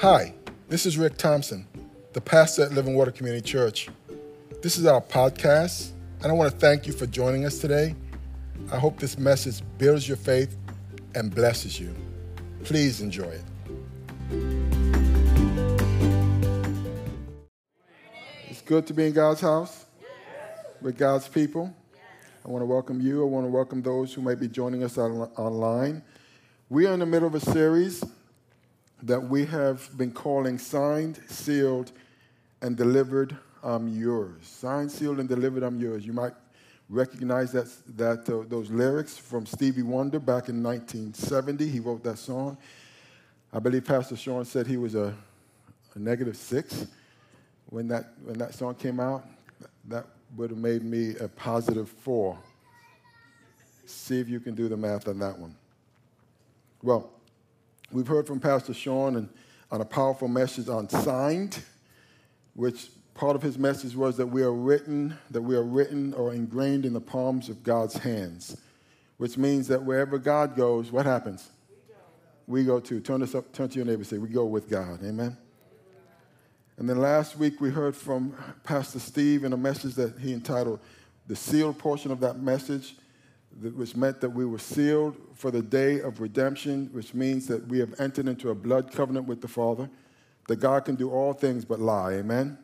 Hi, this is Rick Thompson, the pastor at Living Water Community Church. This is our podcast, and I want to thank you for joining us today. I hope this message builds your faith and blesses you. Please enjoy it. It's good to be in God's house with God's people. I want to welcome you. I want to welcome those who may be joining us on, online. We are in the middle of a series that we have been calling Signed, Sealed, and Delivered, I'm Yours. Signed, Sealed, and Delivered, I'm Yours. You might recognize that, that uh, those lyrics from Stevie Wonder back in 1970. He wrote that song. I believe Pastor Sean said he was a, a negative six when that, when that song came out. That would have made me a positive four. See if you can do the math on that one. Well, we've heard from Pastor Sean and, on a powerful message on signed, which part of his message was that we are written, that we are written or ingrained in the palms of God's hands, which means that wherever God goes, what happens? We go, we go to. Turn, this up, turn to your neighbor say, We go with God. Amen. And then last week we heard from Pastor Steve in a message that he entitled The Sealed portion of that message, which meant that we were sealed for the day of redemption, which means that we have entered into a blood covenant with the Father, that God can do all things but lie. Amen?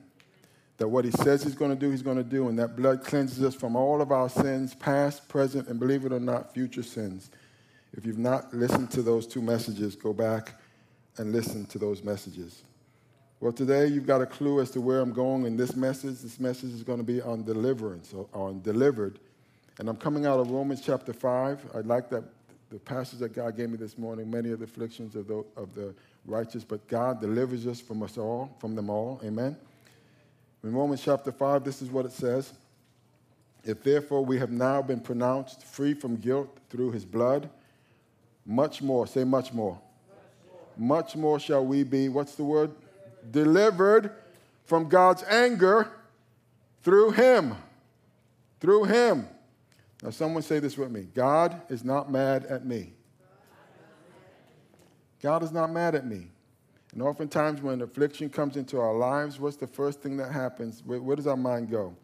That what he says he's going to do, he's going to do, and that blood cleanses us from all of our sins, past, present, and believe it or not, future sins. If you've not listened to those two messages, go back and listen to those messages. Well, today you've got a clue as to where I'm going in this message. This message is going to be on deliverance, or on delivered. And I'm coming out of Romans chapter 5. I like that the passage that God gave me this morning, many of the afflictions of the, of the righteous, but God delivers us from us all, from them all. Amen. In Romans chapter 5, this is what it says. If therefore we have now been pronounced free from guilt through his blood, much more, say much more. Much more, much more shall we be, what's the word? delivered from God's anger through him. Through him. Now, someone say this with me God is not mad at me. God is not mad at me. And oftentimes, when affliction comes into our lives, what's the first thing that happens? Where, where does our mind go?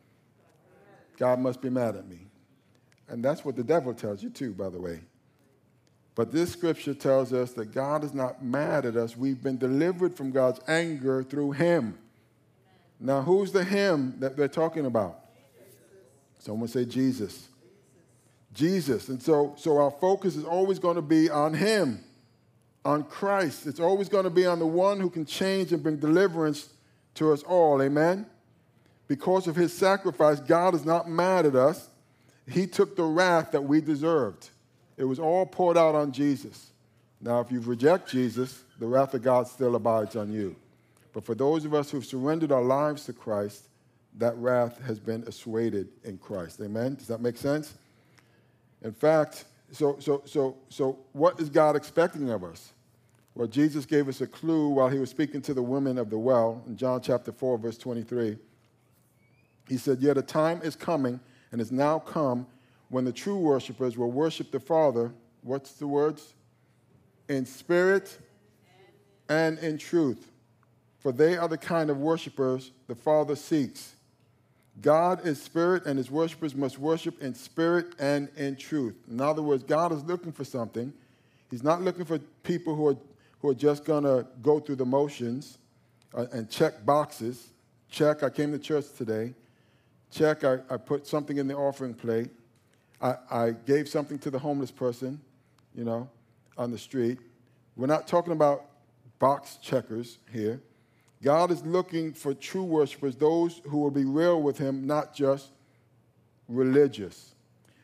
God must be mad at me. And that's what the devil tells you, too, by the way. But this scripture tells us that God is not mad at us. We've been delivered from God's anger through Him. Now, who's the Him that they're talking about? Someone say Jesus. Jesus. And so, so our focus is always going to be on Him, on Christ. It's always going to be on the one who can change and bring deliverance to us all. Amen? Because of His sacrifice, God is not mad at us. He took the wrath that we deserved. It was all poured out on Jesus. Now, if you reject Jesus, the wrath of God still abides on you. But for those of us who've surrendered our lives to Christ, that wrath has been assuaded in Christ. Amen? Does that make sense? In fact, so, so, so, so what is God expecting of us? Well, Jesus gave us a clue while he was speaking to the women of the well in John chapter 4, verse 23. He said, Yet a time is coming and is now come when the true worshipers will worship the Father, what's the words? In spirit and in truth. For they are the kind of worshipers the Father seeks. God is spirit, and his worshipers must worship in spirit and in truth. In other words, God is looking for something. He's not looking for people who are, who are just going to go through the motions uh, and check boxes. Check, I came to church today. Check, I, I put something in the offering plate. I, I gave something to the homeless person, you know, on the street. We're not talking about box checkers here. God is looking for true worshipers, those who will be real with Him, not just religious.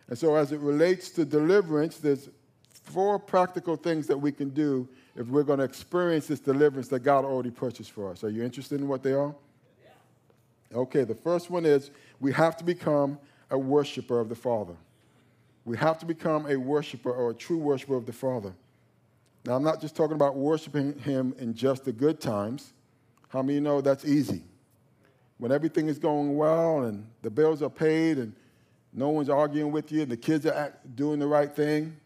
And so, as it relates to deliverance, there's four practical things that we can do if we're going to experience this deliverance that God already purchased for us. Are you interested in what they are? Okay, the first one is we have to become a worshiper of the Father. We have to become a worshiper or a true worshiper of the Father. Now, I'm not just talking about worshiping Him in just the good times. How many know that's easy? When everything is going well and the bills are paid and no one's arguing with you and the kids are act, doing the right thing,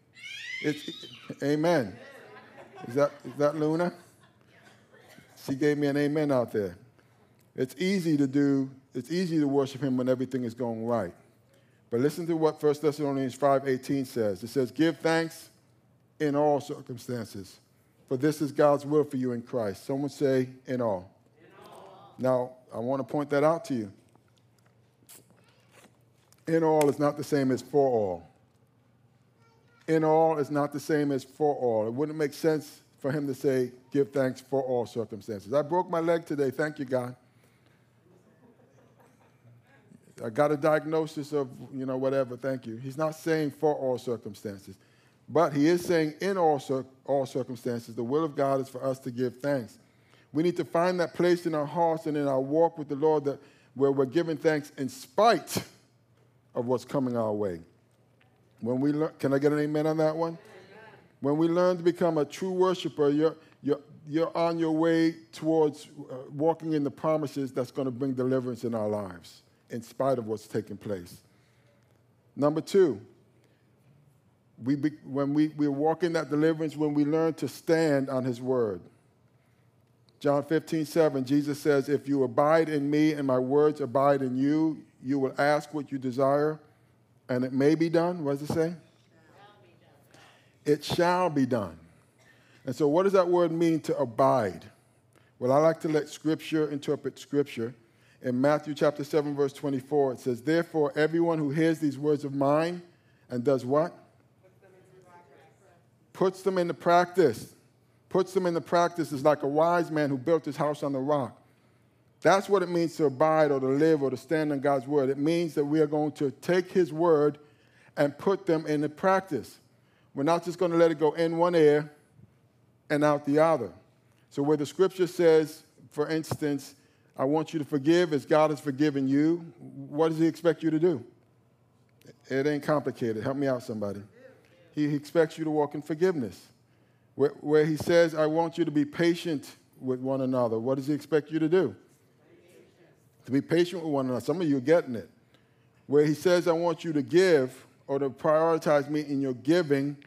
it's, amen. Is that, is that Luna? She gave me an amen out there. It's easy to do, it's easy to worship him when everything is going right. But listen to what 1 Thessalonians 5:18 says. It says, "Give thanks in all circumstances, for this is God's will for you in Christ." Someone say, "In all." Now, I want to point that out to you. In all is not the same as for all. In all is not the same as for all. It wouldn't make sense for him to say, "Give thanks for all circumstances." I broke my leg today. Thank you, God. I got a diagnosis of, you know, whatever, thank you. He's not saying for all circumstances, but he is saying in all, cir- all circumstances, the will of God is for us to give thanks. We need to find that place in our hearts and in our walk with the Lord that, where we're giving thanks in spite of what's coming our way. When we learn, can I get an amen on that one? Amen. When we learn to become a true worshiper, you're, you're, you're on your way towards uh, walking in the promises that's going to bring deliverance in our lives in spite of what's taking place. Number two, we be, when we, we walk in that deliverance, when we learn to stand on his word. John 15, 7, Jesus says, If you abide in me and my words abide in you, you will ask what you desire, and it may be done. What does it say? It shall be done. And so, what does that word mean to abide? Well, I like to let Scripture interpret Scripture in Matthew chapter 7, verse 24, it says, Therefore, everyone who hears these words of mine and does what? Puts them into practice. Puts them into practice is like a wise man who built his house on the rock. That's what it means to abide or to live or to stand on God's word. It means that we are going to take his word and put them into practice. We're not just going to let it go in one ear and out the other. So, where the scripture says, for instance, I want you to forgive as God has forgiven you. What does He expect you to do? It ain't complicated. Help me out, somebody. He expects you to walk in forgiveness. Where, where He says, I want you to be patient with one another, what does He expect you to do? To be patient with one another. Some of you are getting it. Where He says, I want you to give or to prioritize me in your giving,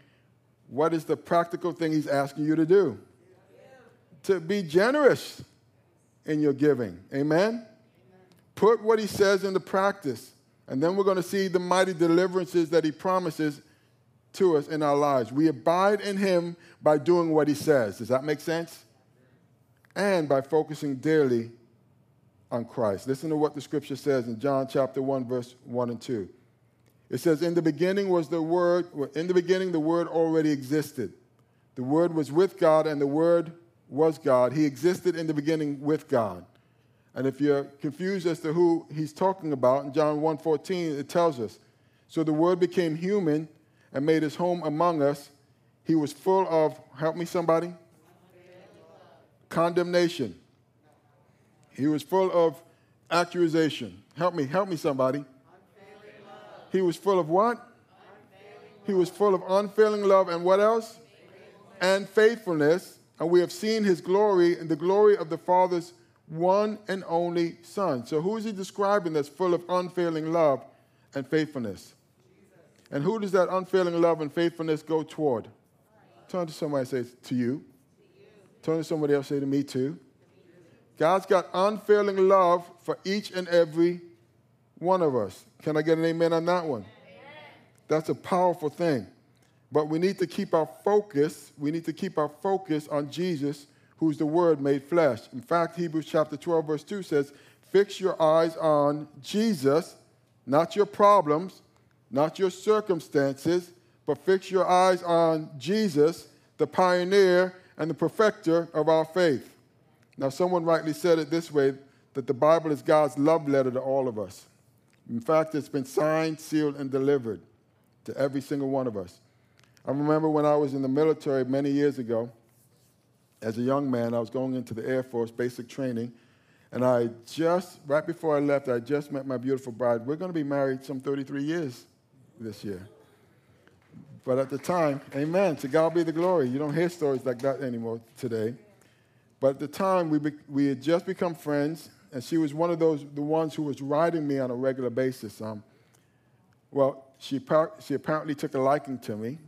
what is the practical thing He's asking you to do? To be generous in your giving. Amen? Amen? Put what he says into practice. And then we're going to see the mighty deliverances that he promises to us in our lives. We abide in him by doing what he says. Does that make sense? And by focusing daily on Christ. Listen to what the scripture says in John chapter 1, verse 1 and 2. It says, In the beginning was the Word, in the beginning the Word already existed. The Word was with God, and the Word was God. He existed in the beginning with God. And if you're confused as to who he's talking about, in John 1:14 it tells us, "So the word became human and made his home among us. He was full of, help me somebody? Condemnation. He was full of accusation. Help me, help me somebody. He was full of what? He was full of unfailing love and what else? And faithfulness and we have seen his glory and the glory of the Father's one and only Son. So, who is he describing that's full of unfailing love and faithfulness? And who does that unfailing love and faithfulness go toward? Turn to somebody and say, To you. Turn to somebody else say, To me too. God's got unfailing love for each and every one of us. Can I get an amen on that one? That's a powerful thing. But we need to keep our focus, we need to keep our focus on Jesus, who's the Word made flesh. In fact, Hebrews chapter 12, verse 2 says, Fix your eyes on Jesus, not your problems, not your circumstances, but fix your eyes on Jesus, the pioneer and the perfecter of our faith. Now, someone rightly said it this way that the Bible is God's love letter to all of us. In fact, it's been signed, sealed, and delivered to every single one of us. I remember when I was in the military many years ago, as a young man, I was going into the Air Force basic training, and I just, right before I left, I just met my beautiful bride. We're going to be married some 33 years this year. But at the time, amen, to God be the glory. You don't hear stories like that anymore today. But at the time, we, be, we had just become friends, and she was one of those, the ones who was riding me on a regular basis. Um, well, she, she apparently took a liking to me,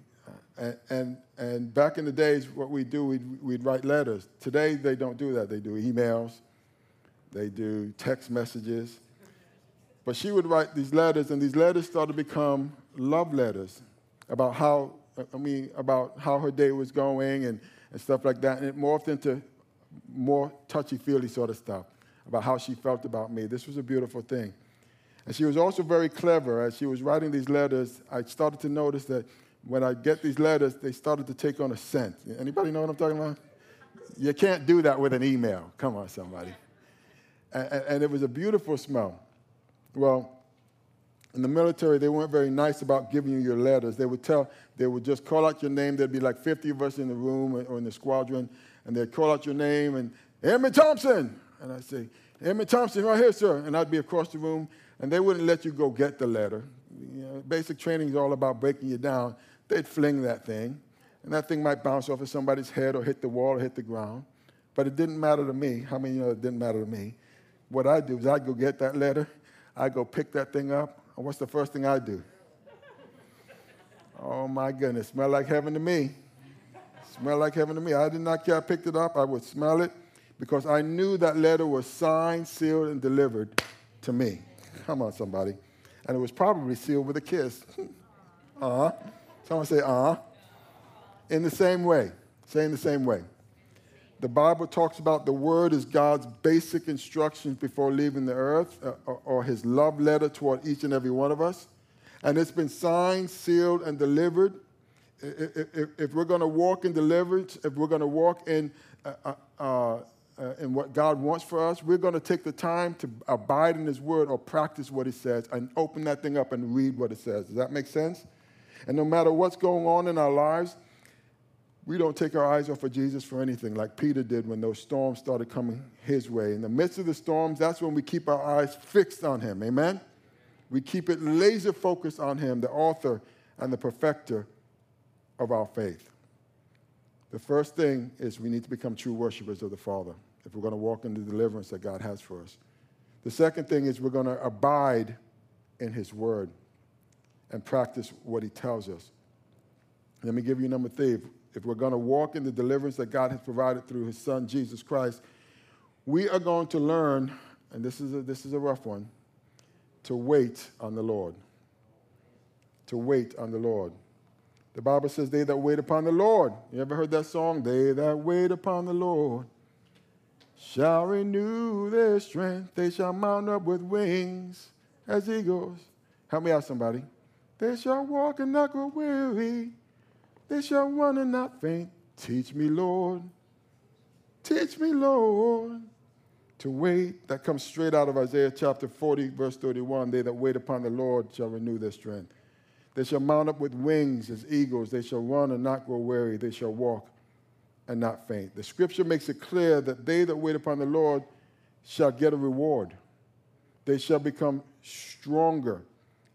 and, and, and back in the days, what we do, we'd, we'd write letters. Today, they don't do that. They do emails, they do text messages. But she would write these letters, and these letters started to become love letters about how, I mean, about how her day was going and, and stuff like that. And it morphed into more touchy-feely sort of stuff about how she felt about me. This was a beautiful thing. And she was also very clever. As she was writing these letters, I started to notice that when I get these letters, they started to take on a scent. Anybody know what I'm talking about? You can't do that with an email. Come on, somebody. And, and it was a beautiful smell. Well, in the military, they weren't very nice about giving you your letters. They would tell, they would just call out your name. There'd be like 50 of us in the room or in the squadron, and they'd call out your name and, Emmett Thompson. And I'd say, Emmett Thompson, right here, sir. And I'd be across the room, and they wouldn't let you go get the letter. You know, basic training is all about breaking you down. They'd fling that thing, and that thing might bounce off of somebody's head or hit the wall or hit the ground. But it didn't matter to me. How many you know it didn't matter to me? What I do is I'd go get that letter, I go pick that thing up, and what's the first thing I do? Oh my goodness, smell like heaven to me. Smell like heaven to me. I did not care. I picked it up. I would smell it because I knew that letter was signed, sealed, and delivered to me. Come on, somebody. And it was probably sealed with a kiss. uh huh. Someone say, uh huh. In the same way. Say in the same way. The Bible talks about the word is God's basic instructions before leaving the earth, uh, or, or his love letter toward each and every one of us. And it's been signed, sealed, and delivered. If, if, if we're going to walk in deliverance, if we're going to walk in uh, uh, uh uh, in what God wants for us, we're going to take the time to abide in His Word or practice what He says and open that thing up and read what it says. Does that make sense? And no matter what's going on in our lives, we don't take our eyes off of Jesus for anything, like Peter did when those storms started coming his way. In the midst of the storms, that's when we keep our eyes fixed on Him. Amen? We keep it laser focused on Him, the author and the perfecter of our faith. The first thing is we need to become true worshipers of the Father if we're going to walk in the deliverance that God has for us. The second thing is we're going to abide in His Word and practice what He tells us. Let me give you number three. If we're going to walk in the deliverance that God has provided through His Son, Jesus Christ, we are going to learn, and this is a, this is a rough one, to wait on the Lord. To wait on the Lord. The Bible says, They that wait upon the Lord. You ever heard that song? They that wait upon the Lord shall renew their strength. They shall mount up with wings as eagles. Help me out, somebody. They shall walk and not grow weary. They shall run and not faint. Teach me, Lord. Teach me, Lord, to wait. That comes straight out of Isaiah chapter 40, verse 31. They that wait upon the Lord shall renew their strength. They shall mount up with wings as eagles. They shall run and not grow weary. They shall walk and not faint. The scripture makes it clear that they that wait upon the Lord shall get a reward. They shall become stronger.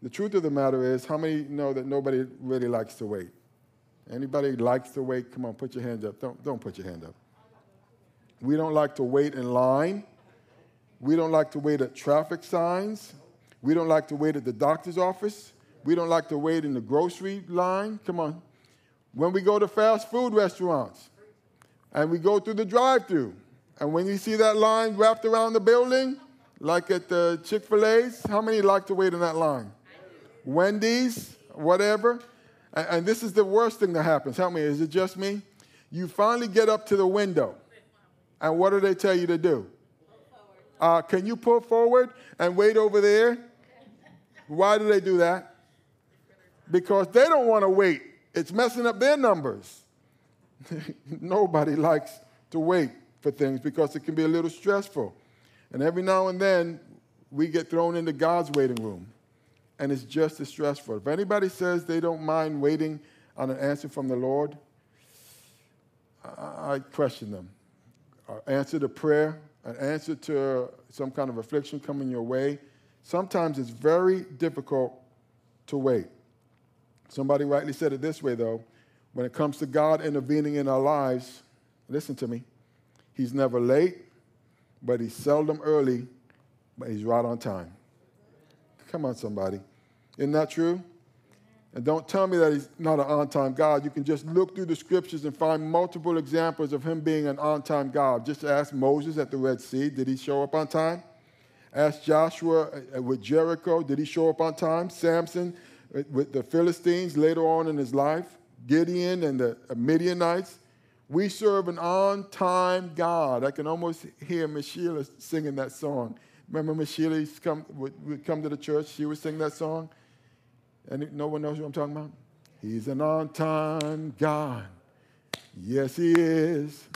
The truth of the matter is, how many know that nobody really likes to wait? Anybody likes to wait? Come on, put your hands up. Don't, don't put your hand up. We don't like to wait in line. We don't like to wait at traffic signs. We don't like to wait at the doctor's office. We don't like to wait in the grocery line. Come on. When we go to fast food restaurants, and we go through the drive through. And when you see that line wrapped around the building, like at the Chick fil A's, how many like to wait in that line? Wendy's, whatever. And, and this is the worst thing that happens. Help me, is it just me? You finally get up to the window, and what do they tell you to do? Uh, can you pull forward and wait over there? Why do they do that? Because they don't want to wait. It's messing up their numbers. Nobody likes to wait for things because it can be a little stressful. And every now and then, we get thrown into God's waiting room, and it's just as stressful. If anybody says they don't mind waiting on an answer from the Lord, I, question them. An answer to prayer, an answer to some kind of affliction coming your way. Sometimes it's very difficult to wait. Somebody rightly said it this way, though when it comes to God intervening in our lives, listen to me. He's never late, but he's seldom early, but he's right on time. Come on, somebody. Isn't that true? And don't tell me that he's not an on time God. You can just look through the scriptures and find multiple examples of him being an on time God. Just ask Moses at the Red Sea, did he show up on time? Ask Joshua uh, with Jericho, did he show up on time? Samson uh, with the Philistines later on in his life, Gideon and the Midianites. We serve an on time God. I can almost hear Miss Sheila singing that song. Remember Miss Sheila come, would come to the church, she would sing that song? And no one knows what I'm talking about? He's an on time God. Yes, He is.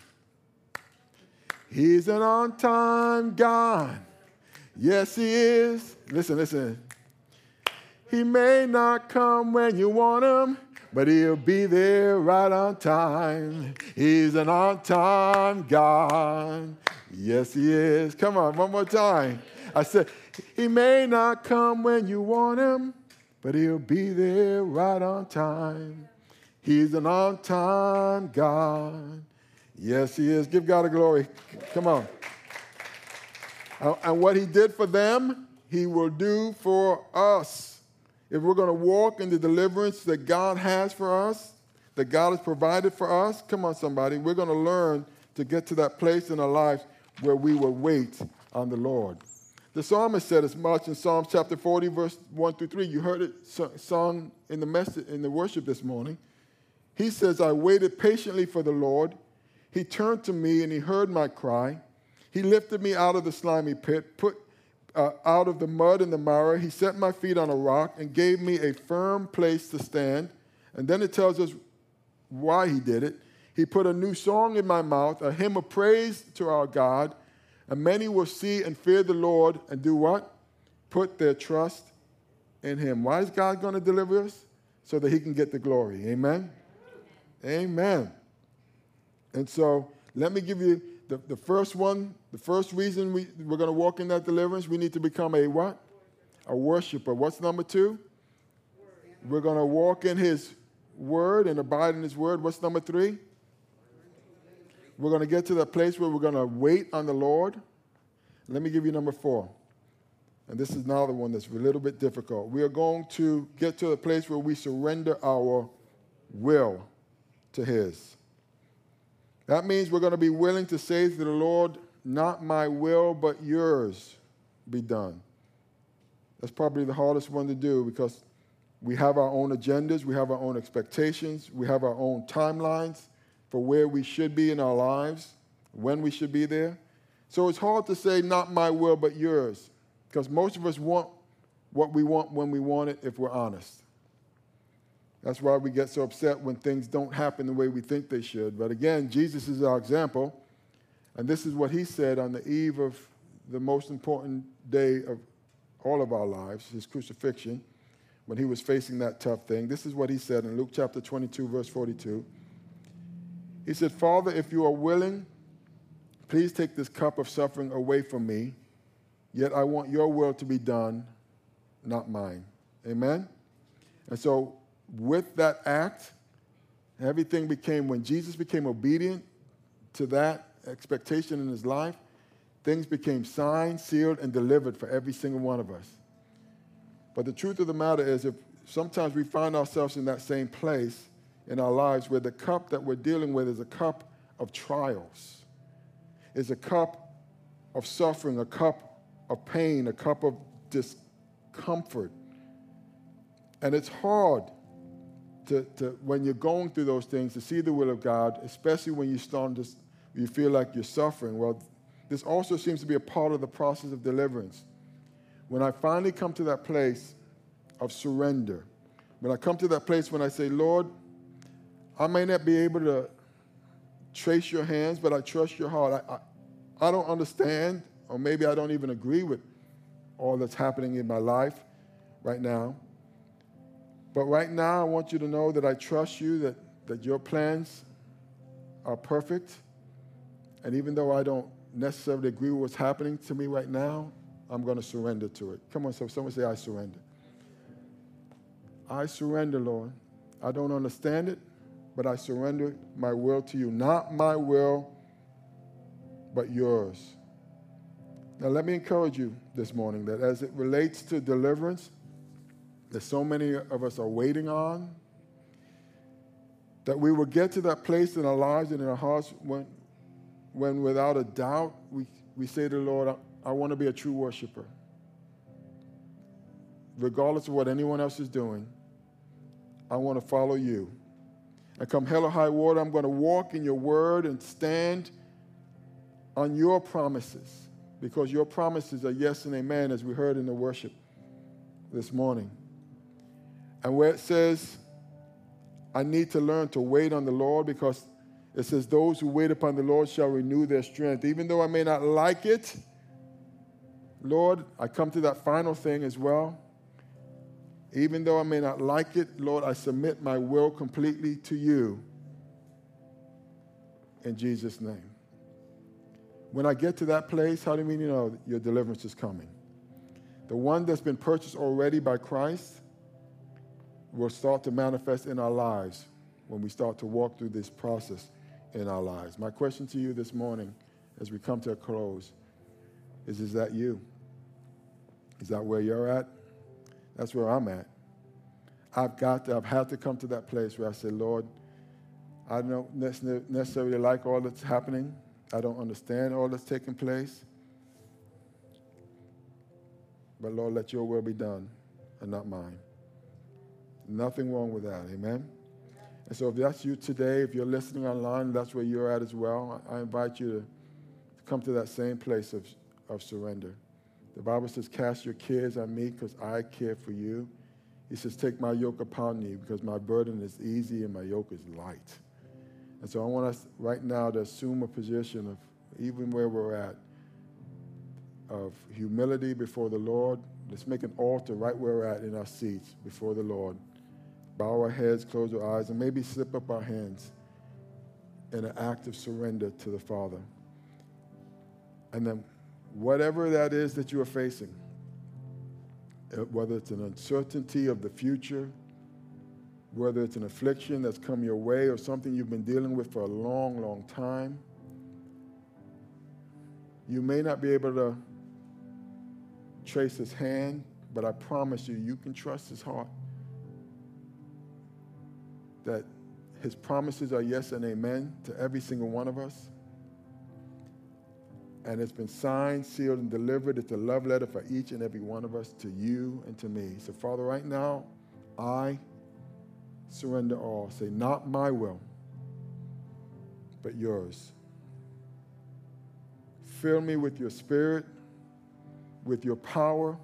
He's an on time God. Yes, He is. Listen, listen. He may not come when you want Him, but He'll be there right on time. He's an on time God. Yes, He is. Come on, one more time. I said, He may not come when you want Him, but he'll be there right on time. He's an on time God. Yes, he is. Give God a glory. Come on. Uh, and what he did for them, he will do for us. If we're going to walk in the deliverance that God has for us, that God has provided for us, come on, somebody, we're going to learn to get to that place in our lives where we will wait on the Lord. The psalmist said as much in Psalms chapter 40, verse 1 through 3. You heard it sung in the message in the worship this morning. He says, I waited patiently for the Lord. He turned to me and he heard my cry. He lifted me out of the slimy pit, put uh, out of the mud and the mire. He set my feet on a rock and gave me a firm place to stand. And then it tells us why he did it. He put a new song in my mouth, a hymn of praise to our God. And many will see and fear the Lord and do what? Put their trust in Him. Why is God going to deliver us? So that He can get the glory. Amen? Amen. And so let me give you the, the first one. The first reason we, we're going to walk in that deliverance, we need to become a what? A worshiper. What's number two? We're going to walk in His word and abide in His word. What's number three? We're going to get to the place where we're going to wait on the Lord. Let me give you number four. And this is now the one that's a little bit difficult. We are going to get to a place where we surrender our will to His. That means we're going to be willing to say to the Lord, Not my will, but yours be done. That's probably the hardest one to do because we have our own agendas, we have our own expectations, we have our own timelines for where we should be in our lives, when we should be there. So it's hard to say, not my will, but yours, because most of us want what we want when we want it if we're honest. That's why we get so upset when things don't happen the way we think they should. But again, Jesus is our example, and this is what he said on the eve of the most important day of all of our lives, his crucifixion, when he was facing that tough thing. This is what he said in Luke chapter 22, verse 42. He said, Father, if you are willing, please take this cup of suffering away from me, yet I want your will to be done, not mine. Amen? And so, with that act, everything became, when Jesus became obedient to that expectation in his life, things became signed, sealed, and delivered for every single one of us. But the truth of the matter is, if sometimes we find ourselves in that same place, in our lives where the cup that we're dealing with is a cup of trials, is a cup of suffering, a cup of pain, a cup of discomfort. And it's hard to, to, when you're going through those things to see the will of God, especially when you start to, you feel like you're suffering. Well, this also seems to be a part of the process of deliverance. When I finally come to that place of surrender, when I come to that place when I say, Lord, I may not be able to trace your hands, but I trust your heart. I, I, I don't understand, or maybe I don't even agree with all that's happening in my life right now. But right now, I want you to know that I trust you, that, that your plans are perfect. And even though I don't necessarily agree with what's happening to me right now, I'm going to surrender to it. Come on, so someone say, I surrender. I surrender, Lord. I don't understand it but I surrender my will to you. Not my will, but yours. Now, let me encourage you this morning that as it relates to deliverance, that so many of us are waiting on, that we will get to that place in our lives and in our hearts when, when without a doubt, we, we say to the Lord, I, I want to be a true worshiper. Regardless of what anyone else is doing, I want to follow you. And come hell or high water, I'm going to walk in your word and stand on your promises because your promises are yes and amen, as we heard in the worship this morning. And where it says, I need to learn to wait on the Lord because it says, Those who wait upon the Lord shall renew their strength. Even though I may not like it, Lord, I come to that final thing as well. Even though I may not like it, Lord, I submit my will completely to you. In Jesus' name. When I get to that place, how do you mean you know your deliverance is coming? The one that's been purchased already by Christ will start to manifest in our lives when we start to walk through this process in our lives. My question to you this morning as we come to a close is Is that you? Is that where you're at? That's where I'm at. I've got to, I've had to come to that place where I say, Lord, I don't necessarily like all that's happening. I don't understand all that's taking place. But Lord, let your will be done and not mine. Nothing wrong with that. Amen. And so if that's you today, if you're listening online, that's where you're at as well, I invite you to come to that same place of, of surrender. The Bible says, Cast your cares on me because I care for you. He says, Take my yoke upon you because my burden is easy and my yoke is light. And so I want us right now to assume a position of, even where we're at, of humility before the Lord. Let's make an altar right where we're at in our seats before the Lord. Bow our heads, close our eyes, and maybe slip up our hands in an act of surrender to the Father. And then whatever that is that you are facing, uh, whether it's an uncertainty of the future, whether it's an affliction that's come your way or something you've been dealing with for a long, long time, you may not be able to trace his hand, but I promise you, you can trust his heart. That his promises are yes and amen to every single one of us and it's been signed, sealed, and delivered. It's a love letter for each and every one of us to you and to me. So, Father, right now, I surrender all. Say, not my will, but yours. Fill me with your spirit, with your power,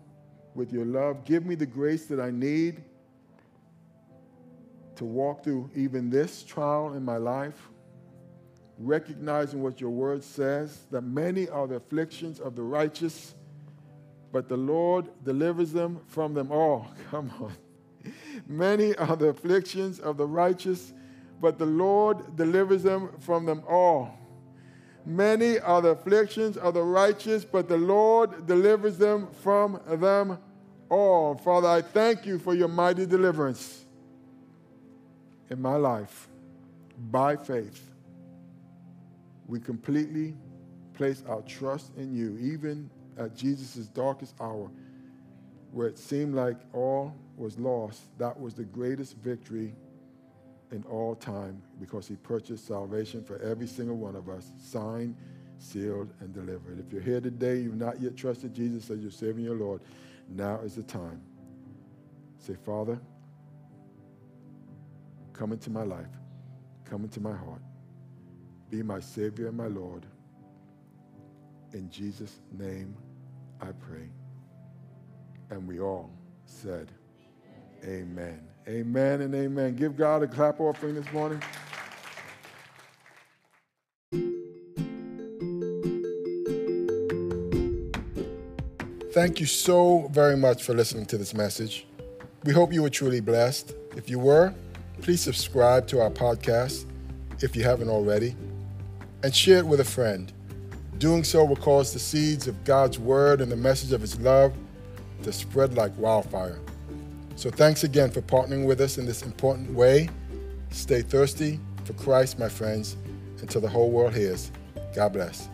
with your love. Give me the grace that I need to walk through even this trial in my life recognizing what your word says, that many are the afflictions of the righteous, but the Lord delivers them from them all. Come on. Many are the afflictions of the righteous, but the Lord delivers them from them all. Many are the afflictions of the righteous, but the Lord delivers them from them all. Father, I thank you for your mighty deliverance in my life by faith we completely place our trust in you, even at Jesus' darkest hour, where it seemed like all was lost. That was the greatest victory in all time because he purchased salvation for every single one of us, signed, sealed, and delivered. If you're here today, you've not yet trusted Jesus as your Savior and your Lord, now is the time. Say, Father, come into my life, come into my heart. Be my Savior and my Lord. In Jesus' name I pray. And we all said, Amen. Amen and amen. Give God a clap offering this morning. Thank you so very much for listening to this message. We hope you were truly blessed. If you were, please subscribe to our podcast if you haven't already and share it with a friend. Doing so will cause the seeds of God's word and the message of his love to spread like wildfire. So thanks again for partnering with us in this important way. Stay thirsty for Christ, my friends, until the whole world hears. God bless.